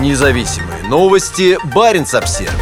Независимые новости. Барин обсерва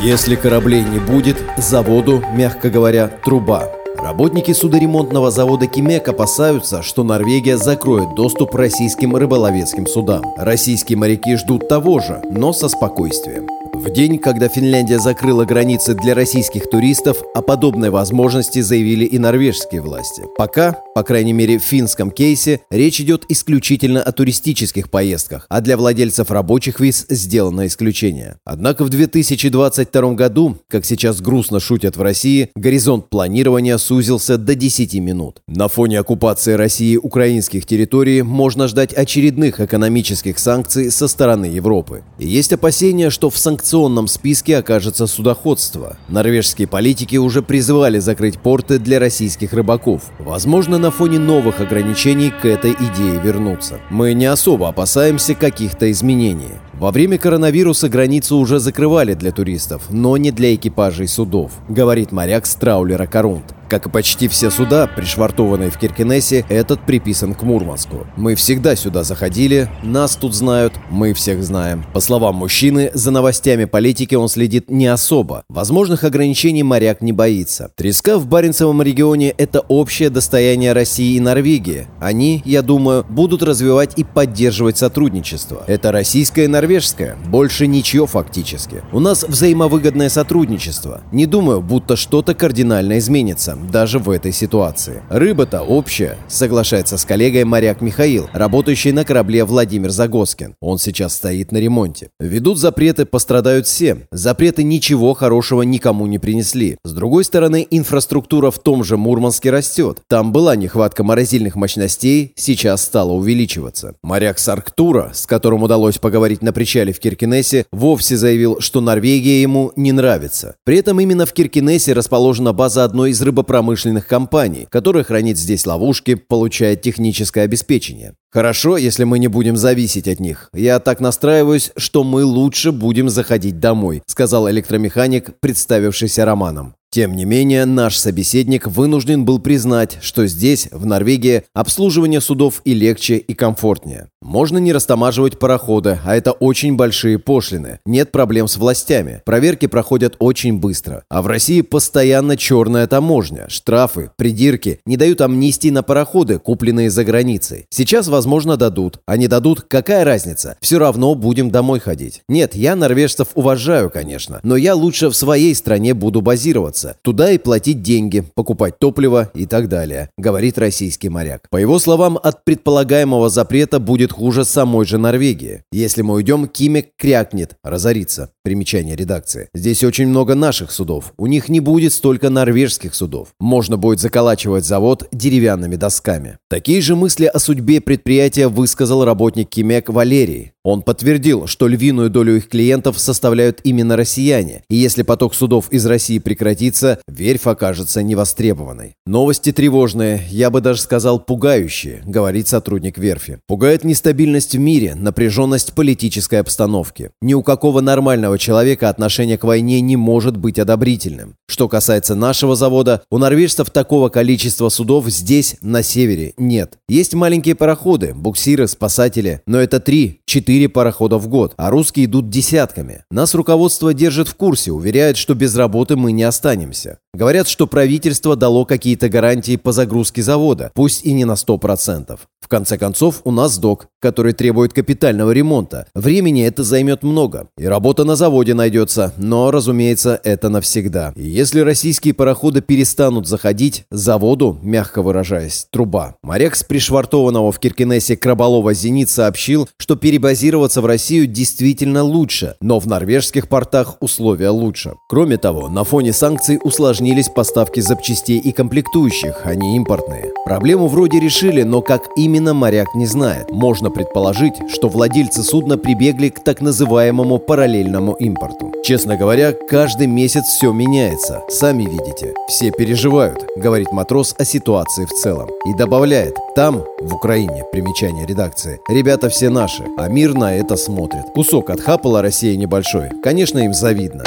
Если кораблей не будет, заводу, мягко говоря, труба. Работники судоремонтного завода «Кимек» опасаются, что Норвегия закроет доступ российским рыболовецким судам. Российские моряки ждут того же, но со спокойствием. В день, когда Финляндия закрыла границы для российских туристов, о подобной возможности заявили и норвежские власти. Пока, по крайней мере в финском кейсе, речь идет исключительно о туристических поездках, а для владельцев рабочих виз сделано исключение. Однако в 2022 году, как сейчас грустно шутят в России, горизонт планирования сузился до 10 минут. На фоне оккупации России украинских территорий можно ждать очередных экономических санкций со стороны Европы. И есть опасения, что в санкционном санкционном списке окажется судоходство. Норвежские политики уже призывали закрыть порты для российских рыбаков. Возможно, на фоне новых ограничений к этой идее вернуться. Мы не особо опасаемся каких-то изменений. Во время коронавируса границу уже закрывали для туристов, но не для экипажей судов, говорит моряк с траулера «Корунд». Как и почти все суда, пришвартованные в Киркинессе, этот приписан к Мурманску. Мы всегда сюда заходили, нас тут знают, мы всех знаем. По словам мужчины, за новостями политики он следит не особо. Возможных ограничений моряк не боится. Треска в Баренцевом регионе – это общее достояние России и Норвегии. Они, я думаю, будут развивать и поддерживать сотрудничество. Это российское и норвежское, больше ничего фактически. У нас взаимовыгодное сотрудничество. Не думаю, будто что-то кардинально изменится даже в этой ситуации. Рыба-то общая, соглашается с коллегой моряк Михаил, работающий на корабле Владимир Загоскин. Он сейчас стоит на ремонте. Ведут запреты, пострадают все. Запреты ничего хорошего никому не принесли. С другой стороны, инфраструктура в том же Мурманске растет. Там была нехватка морозильных мощностей, сейчас стала увеличиваться. Моряк Сарктура, с которым удалось поговорить на причале в Киркинессе, вовсе заявил, что Норвегия ему не нравится. При этом именно в Киркинессе расположена база одной из рыбопромышленных промышленных компаний, которая хранит здесь ловушки, получает техническое обеспечение. Хорошо, если мы не будем зависеть от них. Я так настраиваюсь, что мы лучше будем заходить домой, сказал электромеханик, представившийся Романом. Тем не менее, наш собеседник вынужден был признать, что здесь, в Норвегии, обслуживание судов и легче, и комфортнее. Можно не растамаживать пароходы, а это очень большие пошлины. Нет проблем с властями. Проверки проходят очень быстро. А в России постоянно черная таможня, штрафы, придирки, не дают амнистии на пароходы, купленные за границей. Сейчас, возможно, дадут. А не дадут, какая разница? Все равно будем домой ходить. Нет, я норвежцев уважаю, конечно, но я лучше в своей стране буду базироваться двигаться, туда и платить деньги, покупать топливо и так далее, говорит российский моряк. По его словам, от предполагаемого запрета будет хуже самой же Норвегии. Если мы уйдем, Кимик крякнет, разорится. Примечание редакции. Здесь очень много наших судов. У них не будет столько норвежских судов. Можно будет заколачивать завод деревянными досками. Такие же мысли о судьбе предприятия высказал работник Кимек Валерий. Он подтвердил, что львиную долю их клиентов составляют именно россияне, и если поток судов из России прекратится, верфь окажется невостребованной. Новости тревожные, я бы даже сказал пугающие, говорит сотрудник верфи. Пугает нестабильность в мире, напряженность политической обстановки. Ни у какого нормального человека отношение к войне не может быть одобрительным. Что касается нашего завода, у норвежцев такого количества судов здесь, на севере, нет. Есть маленькие пароходы, буксиры, спасатели, но это 3-4 4 парохода в год, а русские идут десятками. Нас руководство держит в курсе, уверяет, что без работы мы не останемся. Говорят, что правительство дало какие-то гарантии по загрузке завода, пусть и не на 100%. В конце концов, у нас док, который требует капитального ремонта. Времени это займет много. И работа на заводе найдется, но, разумеется, это навсегда. И если российские пароходы перестанут заходить, заводу, мягко выражаясь, труба. Моряк с пришвартованного в Киркинессе Краболова «Зенит» сообщил, что перебазироваться в Россию действительно лучше, но в норвежских портах условия лучше. Кроме того, на фоне санкций усложнились поставки запчастей и комплектующих, а не импортные. Проблему вроде решили, но как именно моряк не знает. Можно предположить, что владельцы судна прибегли к так называемому параллельному импорту. Честно говоря, каждый месяц все меняется. Сами видите. Все переживают, говорит матрос о ситуации в целом. И добавляет, там, в Украине, примечание редакции, ребята все наши, а мир на это смотрит. Кусок отхапала Россия небольшой. Конечно, им завидно.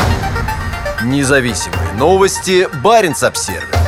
Независимые новости. Барин обсервис